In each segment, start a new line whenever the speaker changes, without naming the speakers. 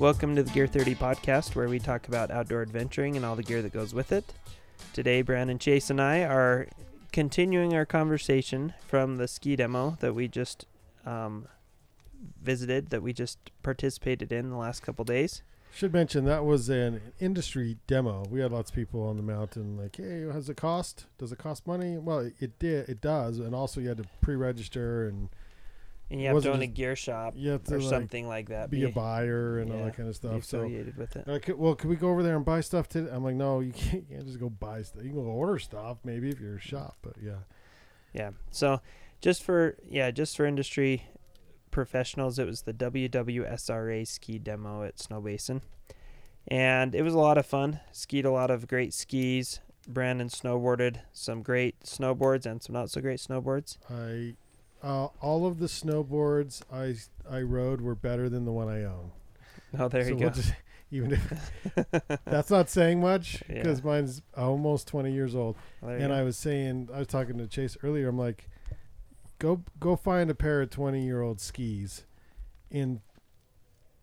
Welcome to the Gear 30 podcast, where we talk about outdoor adventuring and all the gear that goes with it. Today, Brandon Chase and I are continuing our conversation from the ski demo that we just um, visited, that we just participated in the last couple days.
Should mention that was an industry demo. We had lots of people on the mountain like, "Hey, has it cost? Does it cost money?" Well, it, it did. It does, and also you had to pre-register and
And you have to own a gear shop
you have to
or
like,
something like that.
be a buyer and all that kind of
be
stuff. So,
with it.
could, well, can we go over there and buy stuff today? I'm like, no, you can't, you can't just go buy stuff. You can go order stuff maybe if you're a shop, but yeah.
Yeah. So just for yeah, just for industry professionals, it was the WWSRA ski demo at Snow Basin. And it was a lot of fun. Skied a lot of great skis. Brandon snowboarded some great snowboards and some not so great snowboards.
I uh, all of the snowboards I I rode were better than the one I own.
Oh, there
so
you
we'll
go.
just- even if that's not saying much
Yeah.
because mine's almost 20 years old.
There
and. I was saying, I was talking to Chase earlier. I'm like, go go find a pair of 20 year old skis, in,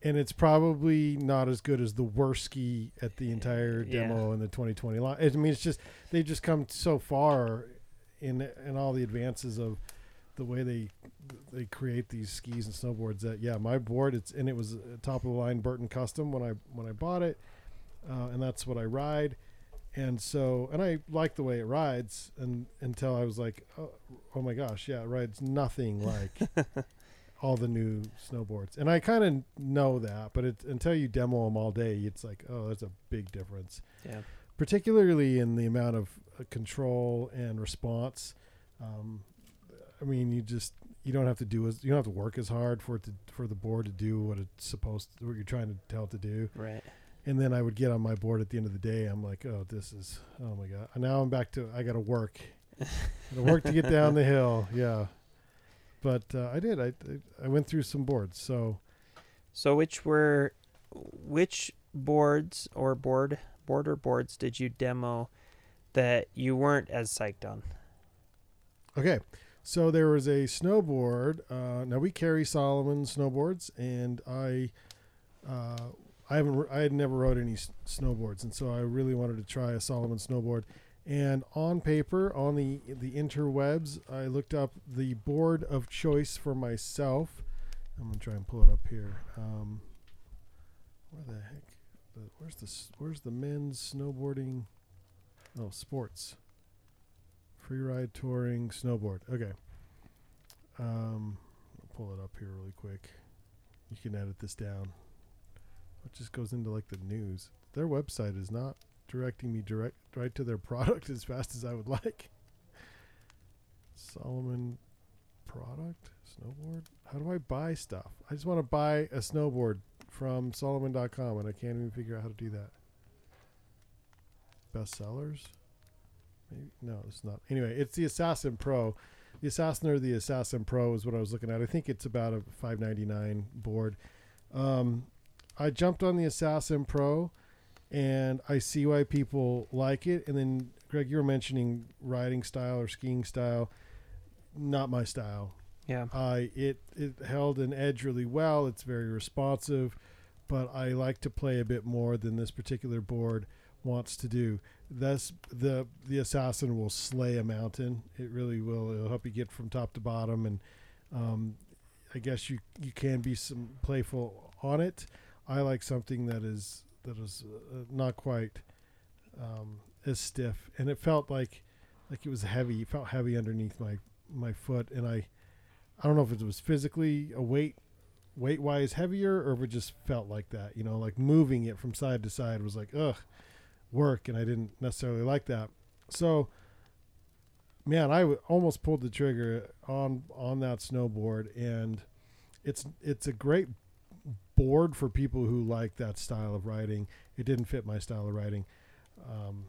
and it's probably not as good as the worst ski at the entire
Yeah.
demo in the 2020 line. I mean, it's just they've just come so far in in all the advances of the way they they create these skis and snowboards. That yeah, my board it's and it was a top of the line Burton Custom when I when I bought it, uh, and that's what I ride and so and I like the way it rides and until I was like oh, oh my gosh yeah it rides nothing like all the new snowboards and I kind of know that but it, until you demo them all day it's like oh that's a big difference
yeah.
particularly in the amount of uh, control and response um, I mean you just you don't have to do as you don't have to work as hard for it to for the board to do what it's supposed to, what you're trying to tell it to do
Right.
and then I would get on my board at the end of the day. I'm like, oh, this is, oh my god. And now I'm back to, I got to work, got work to get down the hill. Yeah, but uh, I did. I I went through some boards. So
So which were which boards or board border boards did you demo that you weren't as psyched on?
okay, so there was a snowboard. Uh, now we carry Salomon snowboards, and I. Uh, I haven't. I had never rode any s- snowboards, and so I really wanted to try a Salomon snowboard. And on paper, on the the interwebs, I looked up the board of choice for myself. I'm gonna try and pull it up here. Um, where the heck? Where's the Where's the men's snowboarding? Oh, sports. Freeride touring snowboard. Okay. Um, pull it up here really quick. You can edit this down. It just goes into like the news. Their website is not directing me direct right to their product as fast as I would like. Salomon product snowboard. How do I buy stuff? I just want to buy a snowboard from Salomon.com and I can't even figure out how to do that. Bestsellers? Maybe no, it's not. Anyway, it's the Assassin Pro. The Assassin or the Assassin Pro is what I was looking at. I think it's about a 599 board. Um, I jumped on the Assassin Pro, and I see why people like it. And then, Greg, you were mentioning riding style or skiing style. Not my style.
Yeah.
I it it held an edge really well. It's very responsive, but I like to play a bit more than this particular board wants to do. Thus, the the assassin will slay a mountain. It really will. It'll help you get from top to bottom, and um, I guess you you can be some playful on it. I like something that is that is uh, not quite um, as stiff, and it felt like like it was heavy. It felt heavy underneath my my foot, and I I don't know if it was physically a weight weight wise heavier or if it just felt like that. You know, like moving it from side to side was like ugh work, and I didn't necessarily like that. So man, I w- almost pulled the trigger on on that snowboard, and it's it's a great board for people who like that style of riding. It didn't fit my style of riding. Um,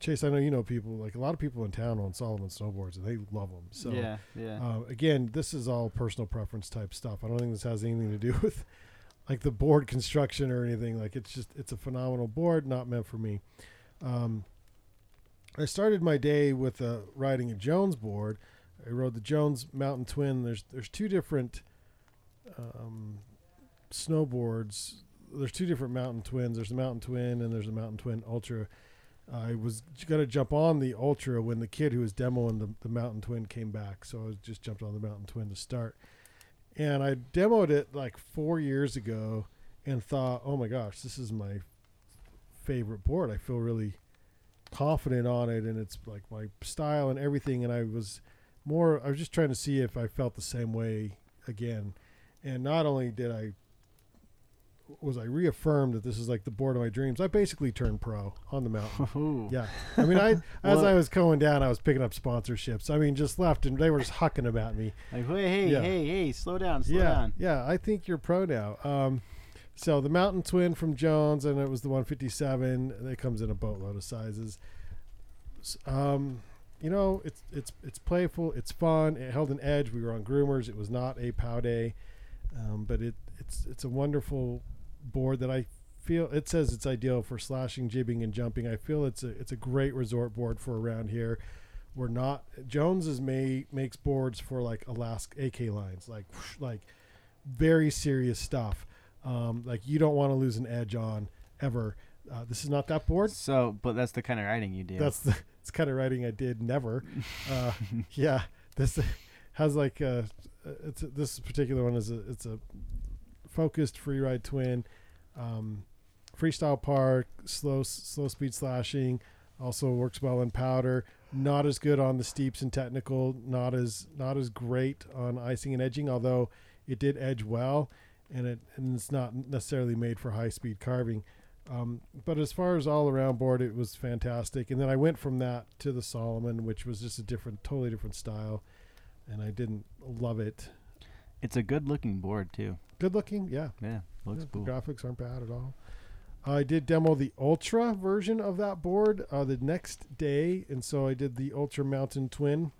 Chase, I know you know people like a lot of people in town on Salomon snowboards and they love them. So
yeah, yeah.
uh, again, this is all personal preference type stuff. I don't think this has anything to do with like the board construction or anything. Like it's just it's a phenomenal board, not meant for me. Um, I started my day with uh, riding a Jones board. I rode the Jones Mountain Twin. There's there's two different um, snowboards. There's two different Mountain Twins. There's a Mountain Twin and there's a Mountain Twin Ultra. I was to jump on the Ultra when the kid who was demoing the, the Mountain Twin came back. So I just jumped on the Mountain Twin to start. And I demoed it like four years ago and thought, oh my gosh, this is my favorite board. I feel really confident on it and it's like my style and everything. And I was more, I was just trying to see if I felt the same way again. And not only did I was I reaffirmed that this is like the board of my dreams. I basically turned pro on the mountain.
Ooh.
Yeah, I mean, I as I was going down, I was picking up sponsorships. I mean, just left, and they were just hucking about me.
Like, hey, hey,
Yeah.
hey, hey, slow down, slow
yeah,
down.
yeah, I think you're pro now. Um, so the Mountain Twin from Jones, and it was the 157. It comes in a boatload of sizes. Um, you know, it's it's it's playful, it's fun. It held an edge. We were on groomers. It was not a pow day, um, but it it's it's a wonderful board that I feel it says it's ideal for slashing, jibbing, and jumping. I feel it's a it's a great resort board for around here. We're not Jones is may makes boards for like Alaska AK lines, like whoosh, like very serious stuff. Um, like you don't want to lose an edge on ever. Uh, this is not that board.
So, but that's the kind of riding you do.
That's the it's kind of writing I did never. Uh, yeah, this has like a, it's a, this particular one is a it's a focused free ride twin, um, freestyle park, slow slow speed slashing. Also works well in powder. Not as good on the steeps and technical. Not as not as great on icing and edging. Although it did edge well, and it and it's not necessarily made for high speed carving. Um, but as far as all around board, it was fantastic. And then I went from that to the Salomon, which was just a different, totally different style, and I didn't love it.
it's a good looking board too.
Good looking, yeah.
Yeah, looks
Yeah,
cool.
The graphics aren't bad at all. I did demo the Ultra version of that board uh, the next day, and so I did the Ultra Mountain Twin.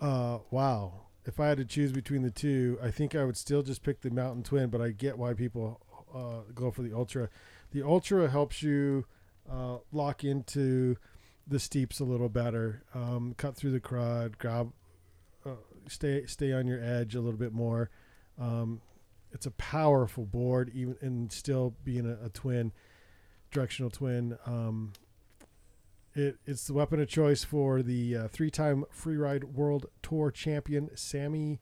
Uh, wow! If I had to choose between the two, I think I would still just pick the Mountain Twin. But I get why people uh, go for the Ultra. The Ultra helps you uh, lock into the steeps a little better, um, cut through the crud, grab, uh, stay stay on your edge a little bit more. Um, it's a powerful board, even and still being a, a twin, directional twin. Um, it it's the weapon of choice for the uh, three-time freeride world tour champion Sammy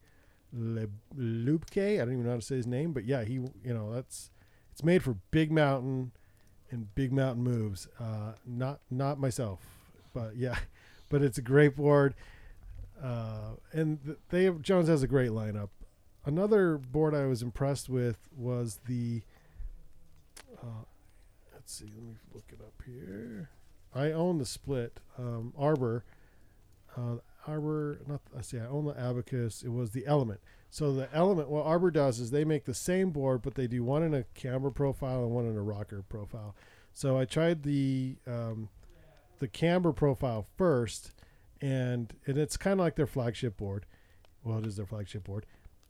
Le- Luebke. I don't even know how to say his name, but yeah, he you know that's it's made for big mountain and big mountain moves. Uh, not not myself, but yeah, but it's a great board. Uh, and they Jones has a great lineup another board I was impressed with was the. Uh, let's see. Let me look it up here. I own the split um, Arbor. Uh, Arbor, not I see. I own the Abacus. It was the Element. So the Element, what Arbor does is they make the same board, but they do one in a camber profile and one in a rocker profile. So I tried the um, the camber profile first, and and it's kind of like their flagship board. Well, it is their flagship board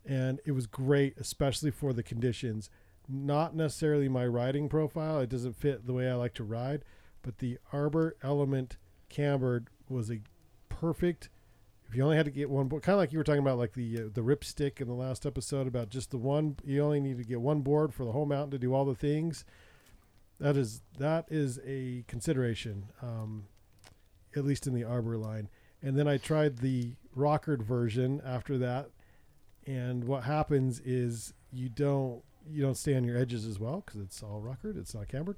and it was great, especially for the conditions. Not necessarily my riding profile; it doesn't fit the way I like to ride. But the Arbor Element Cambered was a perfect. If you only had to get one board, kind of like you were talking about, like the uh, the ripstick in the last episode about just the one. You only need to get one board for the whole mountain to do all the things. That is that is a consideration, um, at least in the Arbor line. And then I tried the rockered version after that and what happens is you don't you don't stay on your edges as well because it's all rockered. It's not cambered,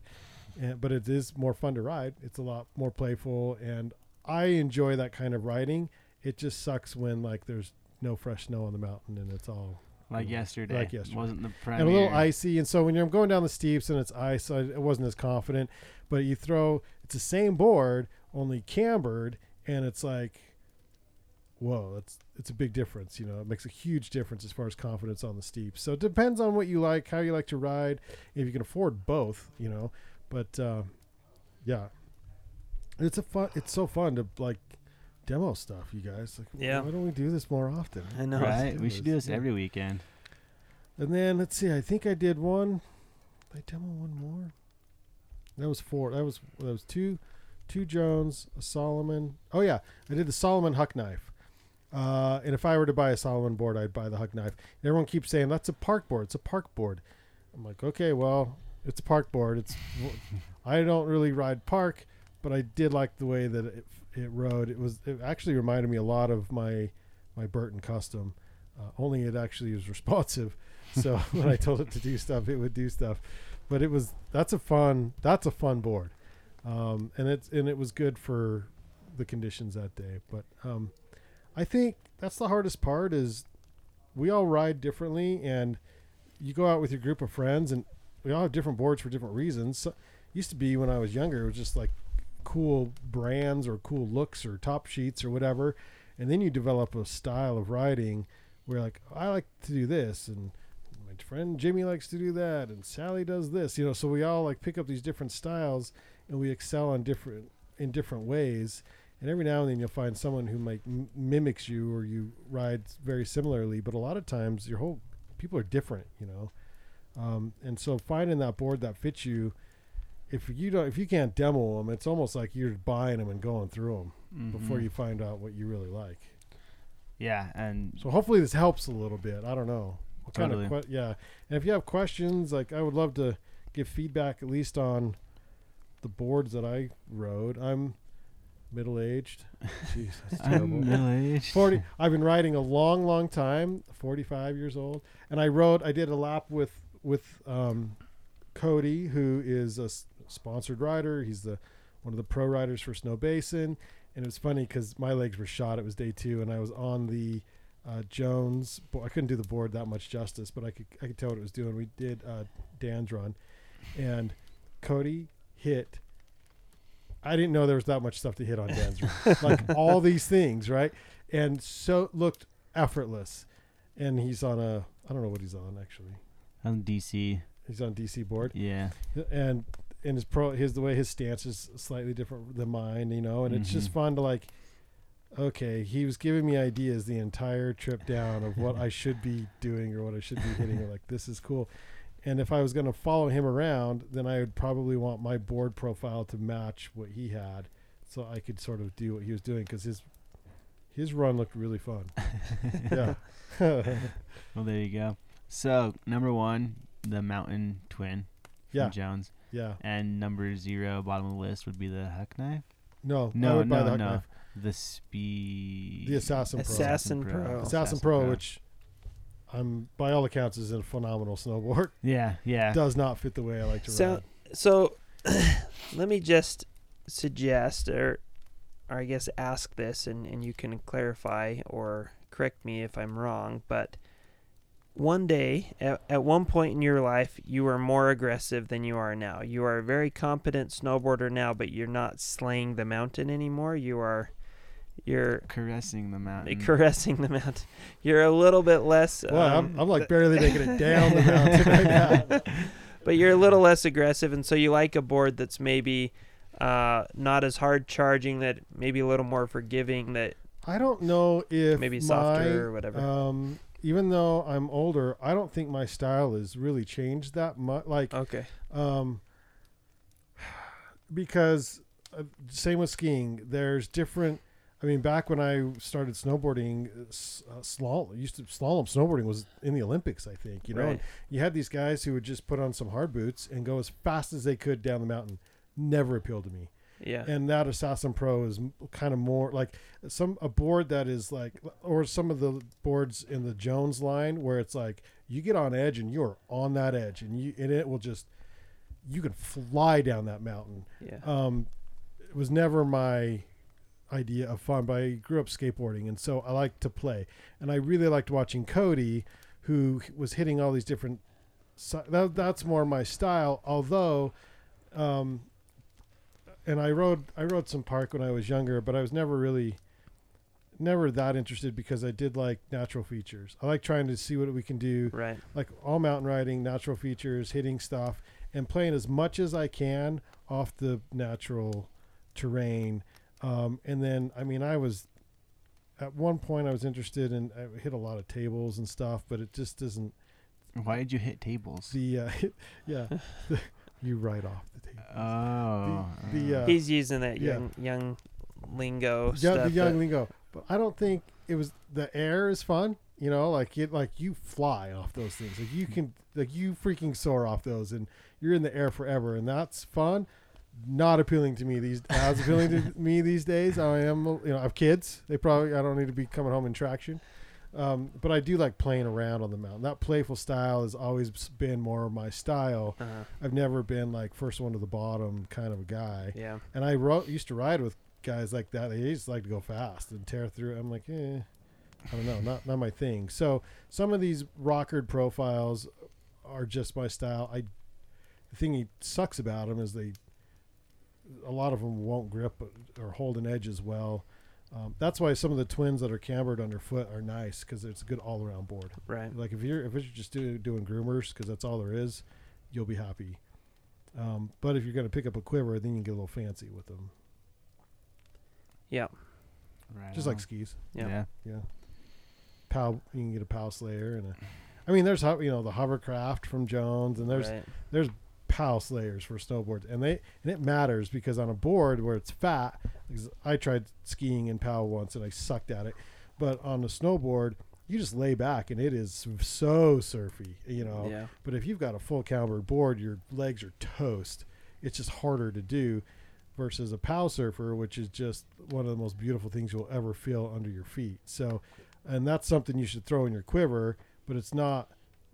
and, but it is more fun to ride. It's a lot more playful, and I enjoy that kind of riding. It just sucks when like there's no fresh snow on the mountain and it's all
Like yesterday.
Like yesterday.
Wasn't the
and a little icy. And so when you're going down the steeps and it's ice, I wasn't as confident. But you throw it's the same board, only cambered, and it's like, whoa, that's it's a big difference. You know, it makes a huge difference as far as confidence on the steeps. So it depends on what you like, how you like to ride, if you can afford both. You know, but uh, yeah, it's a fun. It's so fun to like demo stuff, you guys. Like,
Yeah.
why don't we do this more often?
I know.
Right? We should do this
Yeah.
every weekend.
And then let's see. I think I did one. Did I demo one more? That was four. That was that was two, two Jones, a Salomon. Oh yeah, I did the Salomon Huck knife. Uh, and if I were to buy a Salomon board, I'd buy the Huck knife. And everyone keeps saying that's a park board. It's a park board. I'm like, okay, well, it's a park board. It's. I don't really ride park, but I did like the way that it, it rode. It was. It actually reminded me a lot of my my Burton Custom. Uh, only it actually was responsive. So when I told it to do stuff, it would do stuff. But it was that's a fun that's a fun board, um, and it's and it was good for the conditions that day. But um, I think that's the hardest part is we all ride differently, and you go out with your group of friends, and we all have different boards for different reasons. So, used to be when I was younger, it was just like cool brands or cool looks or top sheets or whatever, and then you develop a style of riding where like I like to do this and my friend Jimmy likes to do that and Sally does this you know so we all like pick up these different styles and we excel on different in different ways and every now and then you'll find someone who like m- mimics you or you ride very similarly but a lot of times your whole people are different you know um, and so finding that board that fits you if you don't if you can't demo them it's almost like you're buying them and going through them before
Mhm.
you find out what you really like
Yeah, and
so hopefully this helps a little bit. I don't know. What kind
Totally.
of que- yeah. And if you have questions, like I would love to give feedback at least on the boards that I rode. I'm middle aged. Jeez, that's terrible.
I'm middle aged.
Forty. I've been riding a long, long time. Forty-five years old, and I rode. I did a lap with with um, Cody, who is a s- sponsored rider. He's the one of the pro riders for Snow Basin, and it was funny because my legs were shot. It was day two, and I was on the uh, Jones. bo- I couldn't do the board that much justice, but I could I could tell what it was doing. We did uh, Dan's run, and Cody hit. I didn't know there was that much stuff to hit on Dan's run. like all these things, right? And so looked effortless. And he's on a I don't know what he's on actually.
I'm DC.
He's on DC board,
Yeah.
and and his pro his the way his stance is slightly different than mine, you know. And it's just
Mhm.
fun to like. Okay, he was giving me ideas the entire trip down of what I should be doing or what I should be hitting. Like this is cool. And if I was going to follow him around, then I would probably want my board profile to match what he had, so I could sort of do what he was doing because his his run looked really fun. yeah.
Well, there you go. So number one, the Mountain Twin
yeah.
from Jones,
Yeah.
and number zero, bottom of the list would be the Huck knife.
No.
No, no,
the
no.
knife.
The speed.
The Assassin Pro.
Assassin Pro.
Assassin Pro, which I'm by all accounts is a phenomenal snowboard.
Yeah, yeah.
Does not fit the way I like to
So-
ride.
So, let me just suggest, or, or I guess ask this, and, and you can clarify or correct me if I'm wrong. But one day, at, at one point in your life, you were more aggressive than you are now. You are a very competent snowboarder now, but you're not slaying the mountain anymore. You are, you're
Caressing the mountain.
caressing the mountain. You're a little bit less.
Well,
um,
I'm, I'm like barely making it down the mountain right now.
but you're a little less aggressive, and so you like a board that's maybe uh, not as hard charging, that maybe a little more forgiving, that
I don't know if
maybe
my,
softer or whatever.
Um, even though I'm older, I don't think my style has really changed that much. Like,
okay,
um, because uh, same with skiing. There's different. I mean, back when I started snowboarding, uh, uh, slalom used to slalom snowboarding was in the Olympics. I think you know.
right.
You had these guys who would just put on some hard boots and go as fast as they could down the mountain. Never appealed to me.
Yeah,
And that Assassin Pro is kind of more like some a board that is like, or some of the boards in the Jones line where it's like you get on edge and you're on that edge and you and it will just you can fly down that mountain
Yeah.
um, it was never my idea of fun, but I grew up skateboarding, and so I like to play. And I really liked watching Cody, who was hitting all these different. That, that's more my style. Although, um, and I rode I rode some park when I was younger, but I was never really, never that interested because I did like natural features. I like trying to see what we can do
Right.
like all mountain riding, natural features, hitting stuff, and playing as much as I can off the natural terrain. Um, and then, I mean, I was at one point I was interested in I hit a lot of tables and stuff, but it just doesn't
Why did you hit tables?
the uh, yeah you write off the table.
oh.
the, the uh,
He's using that
yeah.
young young lingo
yeah,
stuff.
the young
that-
lingo. But I don't think it was the air is fun. You know, like it, like you fly off those things. Like you can, like you freaking soar off those, and you're in the air forever, and that's fun. Not appealing to me these as appealing to me these days. I am, you know, I have kids. They probably I don't need to be coming home in traction, um, but I do like playing around on the mountain. That playful style has always been more of my style.
uh,
I've never been like first one to the bottom kind of a guy.
yeah.
And I ro- used to ride with guys like that. They just like to go fast and tear through. I'm like, eh, I don't know, not not my thing. So some of these rockered profiles are just my style. I the thing he sucks about them is they a lot of them won't grip or hold an edge as well. Um, that's why some of the twins that are cambered underfoot are nice because it's a good all around board.
Right.
Like if you're if you're just do, doing groomers because that's all there is, you'll be happy. Um, but if you're going to pick up a quiver, then you can get a little fancy with them,
Yeah.
Right
just
on.
like skis.
Yeah.
Yeah.
Yeah, pow. You can get a pow slayer and a. I mean, there's ho- you know the hovercraft from Jones, and there's
right.
there's pow slayers for snowboards, and they and it matters because on a board where it's fat, because I tried skiing in pow once and I sucked at it, but on a snowboard you just lay back and it is so surfy, you know.
Yeah.
But if you've got a full caliber board, your legs are toast. It's just harder to do versus a pow surfer, which is just one of the most beautiful things you'll ever feel under your feet. So, and that's something you should throw in your quiver, but it's not,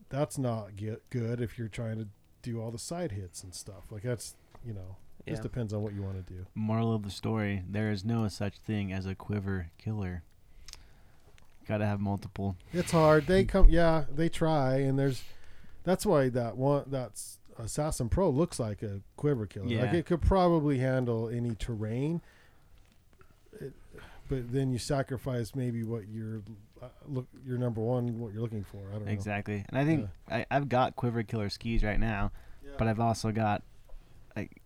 that's not get good if you're trying to do all the side hits and stuff. Like that's, you know,
Yeah.
just depends on what you want to do.
Moral of the story: There is no such thing as a quiver killer. Got to have multiple.
It's hard. They mm. come, yeah, they try, and there's, that's why that one that's Assassin Pro looks like a quiver killer. Like it could probably handle any terrain, it, but then you sacrifice maybe what your uh, look your number one, what you're looking for. I don't
Exactly. And I think I, I've got quiver killer skis right now,
know.
but I've also got like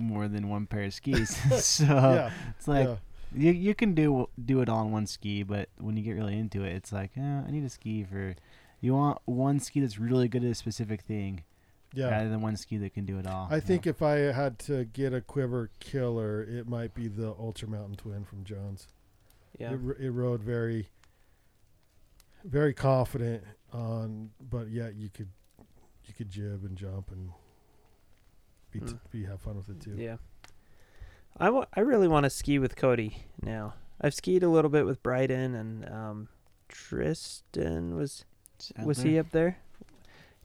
more than one pair of skis. so
yeah,
it's like
yeah,
you you can do do it all on one ski, but when you get really into it, it's like eh, I need a ski for. You want one ski that's really good at a specific thing,
yeah.
rather than one ski that can do it all.
I think
know?
if I had to get a quiver killer, it might be the Ultra Mountain Twin from Jones.
Yeah.
It, it rode very, very confident on, but yet you could, you could jib and jump and be, t-
Hmm.
be have fun with it too.
Yeah. I I really want to ski with Cody now. I've skied a little bit with Bryden and um, Tristan was
Out
was
there?
he up there?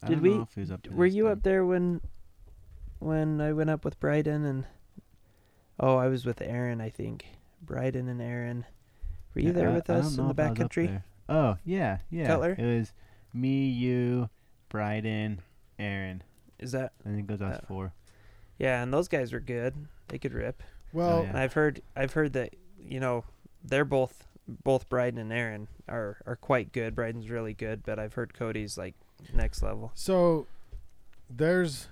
I
did
don't
we-
know if he was up there
Were you
time.
up there when when I went up with Bryden and oh I was with Aaron I think Bryden and Aaron. Were you
Yeah,
there
I-
with
I don't
us in the
if I
backcountry?
Oh yeah, yeah.
Cutler?
It was me, you, Bryden, Aaron.
Is that
I think those us
Uh,
four.
yeah? And those guys were good. They could rip.
Well,
Oh, yeah.
I've heard I've heard that you know they're both both Bryden and Aaron are are quite good. Bryden's really good, but I've heard Cody's like next level.
so there's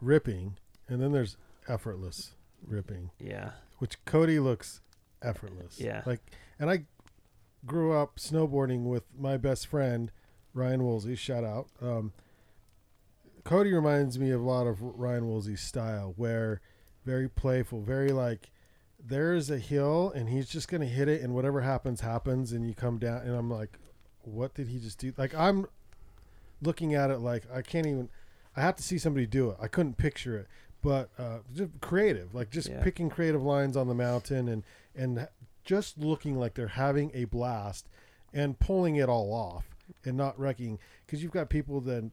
ripping, and then there's effortless ripping,
Yeah.
which Cody looks effortless.
Yeah.
Like, and I grew up snowboarding with my best friend Ryan Woolsey. Shout out. Um, Cody reminds me of a lot of Ryan Woolsey's style, where very playful, very like there's a hill and he's just gonna hit it, and whatever happens happens, and you come down, and I'm like, what did he just do? Like I'm looking at it like I can't even. I have to see somebody do it. I couldn't picture it, but uh, just creative, like just
Yeah.
picking creative lines on the mountain and and just looking like they're having a blast and pulling it all off. and not wrecking because you've got people then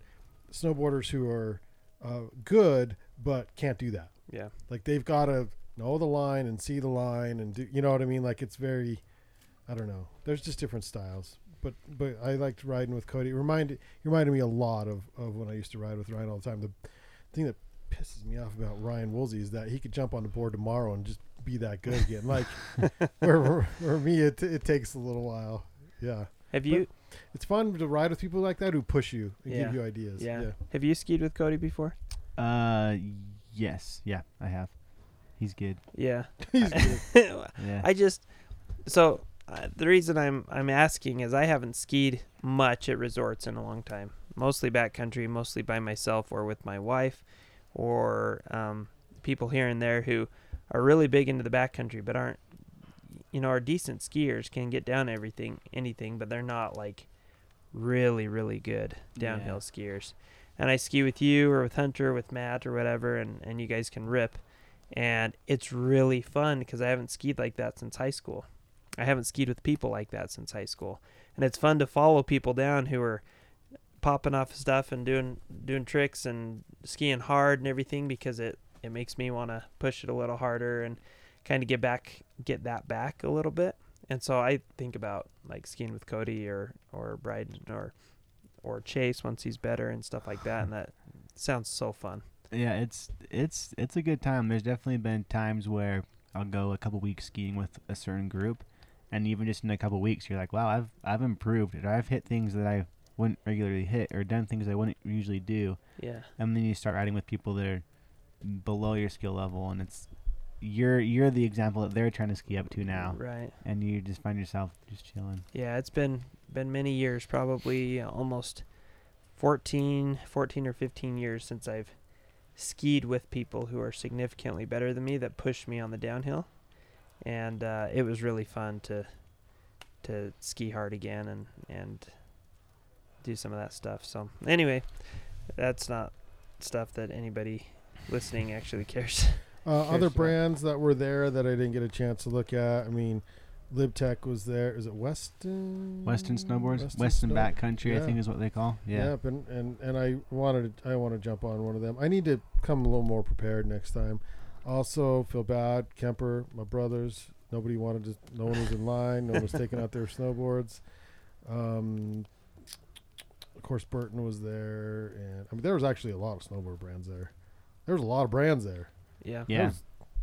snowboarders who are uh, good but can't do that.
Yeah.
Like they've got to know the line and see the line and do you know what I mean? Like it's very, I don't know. There's just different styles. But but I liked riding with Cody. It reminded he reminded me a lot of, of when I used to ride with Ryan all the time. The thing that pisses me off about Ryan Woolsey is that he could jump on the board tomorrow and just be that good again. Like where for me it it takes a little while. Yeah.
Have you
It's fun to ride with people like that who push you and
Yeah.
give you ideas.
Yeah.
yeah.
have you skied with Cody before?
Uh, yes, yeah, I have. He's good.
Yeah.
He's good.
Yeah.
I just so uh, the reason I'm I'm asking is I haven't skied much at resorts in a long time. Mostly backcountry, mostly by myself or with my wife, or um, people here and there who are really big into the backcountry but aren't, you know, are decent skiers can get down everything anything, but they're not like really really good downhill skiers. And I ski with you or with Hunter, or with Matt or whatever, and and you guys can rip and it's really fun because I haven't skied like that since high school. I haven't skied with people like that since high school, and it's fun to follow people down who are popping off stuff and doing doing tricks and skiing hard and everything because it it makes me want to push it a little harder and kind of get back get that back a little bit. And so I think about like skiing with Cody or or Bryden or or Chase once he's better and stuff like that, and that sounds so fun.
yeah, it's it's it's a good time. There's definitely been times where I'll go a couple weeks skiing with a certain group, and even just in a couple weeks, you're like, wow, I've I've improved. I've hit things that I wouldn't regularly hit, or done things I wouldn't usually do.
Yeah.
And then you start riding with people that are below your skill level, and it's you're you're the example that they're trying to ski up to now,
Right.
and you just find yourself just chilling.
Yeah, it's been been many years, probably almost 14, 14 or 15 years since I've skied with people who are significantly better than me that pushed me on the downhill. And uh, it was really fun to to ski hard again and and do some of that stuff. So, anyway, that's not stuff that anybody listening actually cares.
Uh,
Cares
other
about-
brands that were there that I didn't get a chance to look at. I mean, LibTech was there. Is it Weston?
Western snowboards,
Weston
Western
Snow-
backcountry, I think is what they call. Yeah.
Yep, and, and and I wanted to, I want to jump on one of them. I need to come a little more prepared next time. Also, feel bad, Kemper, my brothers. Nobody wanted to. No one was in line. No one was taking out their snowboards. Um, of course, Burton was there, and I mean, there was actually a lot of snowboard brands there. There was a lot of brands there.
Yeah.
Yeah.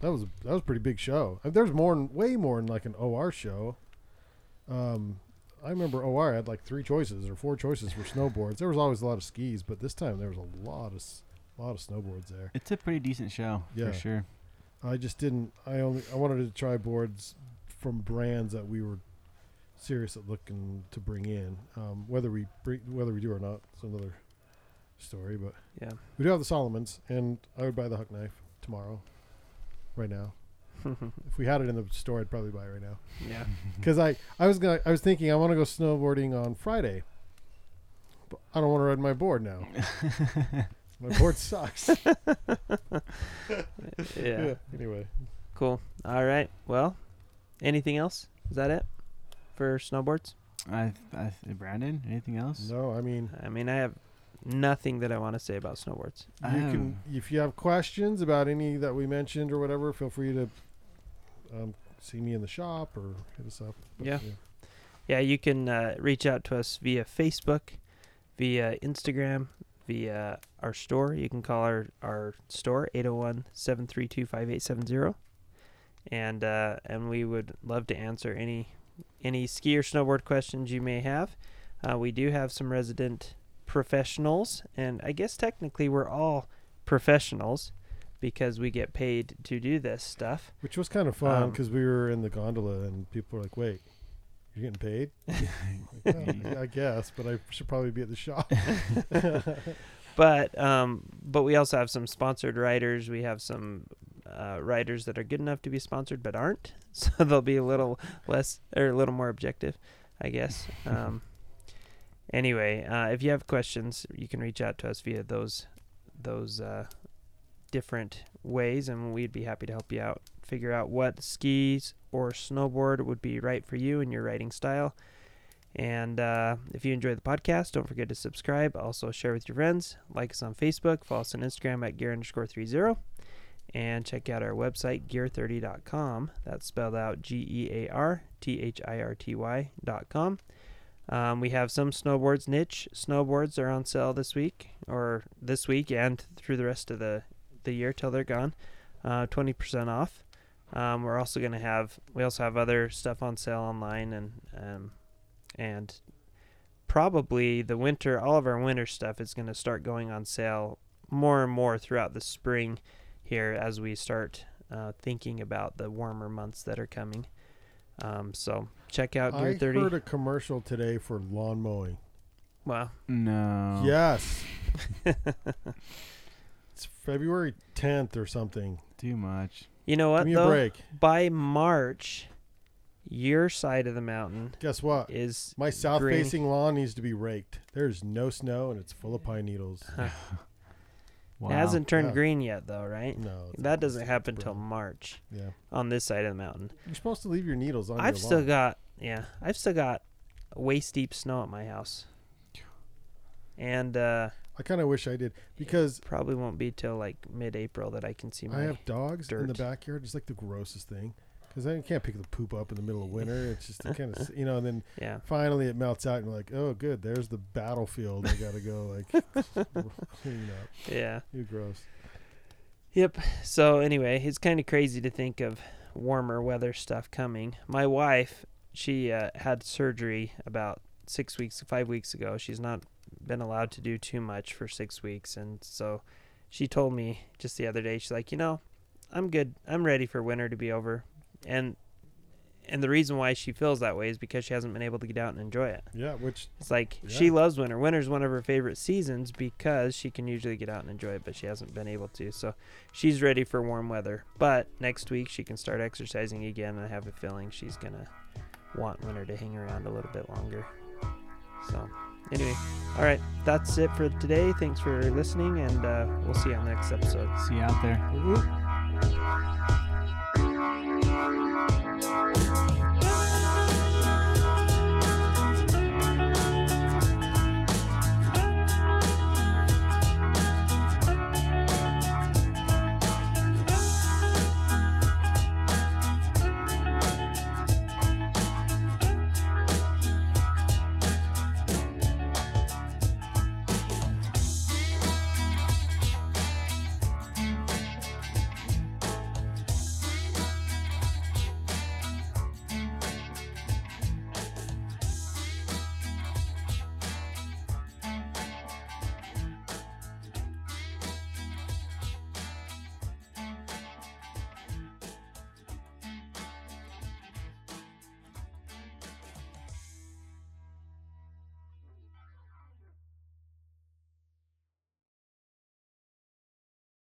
That was that was a pretty big show. Uh, There's more, than, way more than like an OR show. Um, I remember OR had like three choices or four choices for snowboards. There was always a lot of skis, but this time there was a lot of s- lot of snowboards there.
It's a pretty decent show
Yeah.
for sure.
I just didn't. I only I wanted to try boards from brands that we were serious at looking to bring in. Um, whether we bring, whether we do or not, it's another story. But
Yeah.
we do have the Salomons, and I would buy the Huck knife tomorrow, right now. If we had it in the store, I'd probably buy it right now.
yeah.
Because I, I was gonna I was thinking I want to go snowboarding on Friday, but I don't want to ride my board now. my board sucks.
Yeah.
Anyway,
Cool. All right. Well, anything else? Is that it for snowboards?
I, I, Brandon, anything else?
no, I mean
I mean, I have nothing that I want to say about snowboards.
you
I
can if you have questions about any that we mentioned or whatever, feel free to um, see me in the shop or hit us up. But,
Yeah. Yeah, you can uh, reach out to us via Facebook, via Instagram, via our store. You can call our, our store 801 732 5870. And uh, and we would love to answer any any ski or snowboard questions you may have. Uh, we do have some resident professionals, and I guess technically we're all professionals because we get paid to do this stuff.
Which was kind of fun
Um,
because we were in the gondola and people were like, "Wait, you're getting paid?" Like, "Well, I guess, but I should probably be at the shop.
but um, but we also have some sponsored riders. We have some uh, writers that are good enough to be sponsored but aren't, so they'll be a little less or a little more objective, I guess. Um, anyway, uh, if you have questions, you can reach out to us via those those uh, different ways, and we'd be happy to help you out. Figure out what skis or snowboard would be right for you and your riding style. And uh, if you enjoy the podcast, don't forget to subscribe. Also, share with your friends. Like us on Facebook. Follow us on Instagram at gear underscore 30. And check out our website, gear30.com. That's spelled out G E A R T H I R T Y.com. Um, we have some snowboards. Niche snowboards are on sale this week, or this week, and through the rest of the, the year till they're gone. Uh, 20% off. Um, we're also going to have, we also have other stuff on sale online and, um, and probably the winter, all of our winter stuff is going to start going on sale more and more throughout the spring here as we start uh, thinking about the warmer months that are coming. Um, so check out Gear
I
30.
heard a commercial today for lawn mowing.
wow.
No.
Yes. it's February 10th or something.
Too much.
You know what
Give me
though?
a break.
By March, your side of the mountain
Guess what?
is
My south
green.
facing lawn needs to be raked. There's no snow and it's full of pine needles.
Wow.
It hasn't turned
Yeah.
green yet though, right?
No.
That doesn't happen till. March
Yeah.
on this side of the mountain.
You're supposed to leave your needles on
I've
your
still
lawn.
got yeah, I've still got waist deep snow at my house. And uh
I kind of wish I did because
probably won't be till like mid-April that I can see my
I have dogs in the backyard. It's like the grossest thing because I can't pick the poop up in the middle of winter. It's just kind of you know. And then
yeah.
finally it melts out and you're like, oh, good. There's the battlefield. I gotta go like clean up.
Yeah.
You gross.
Yep. So anyway, it's kind of crazy to think of warmer weather stuff coming. My wife, she uh, had surgery about six weeks, five weeks ago. She's not been allowed to do too much for six weeks, and so she told me just the other day. She's like, you know, I'm good. I'm ready for winter to be over, and and the reason why she feels that way is because she hasn't been able to get out and enjoy it.
Yeah. Which
It's like she loves winter. Winter's one of her favorite seasons because she can usually get out and enjoy it, but she hasn't been able to. So she's ready for warm weather. But next week she can start exercising again, and I have a feeling she's gonna want winter to hang around a little bit longer. So anyway, all right, that's it for today. Thanks for listening, and uh, we'll see you on the next episode.
See you out there.
whoop, whoop.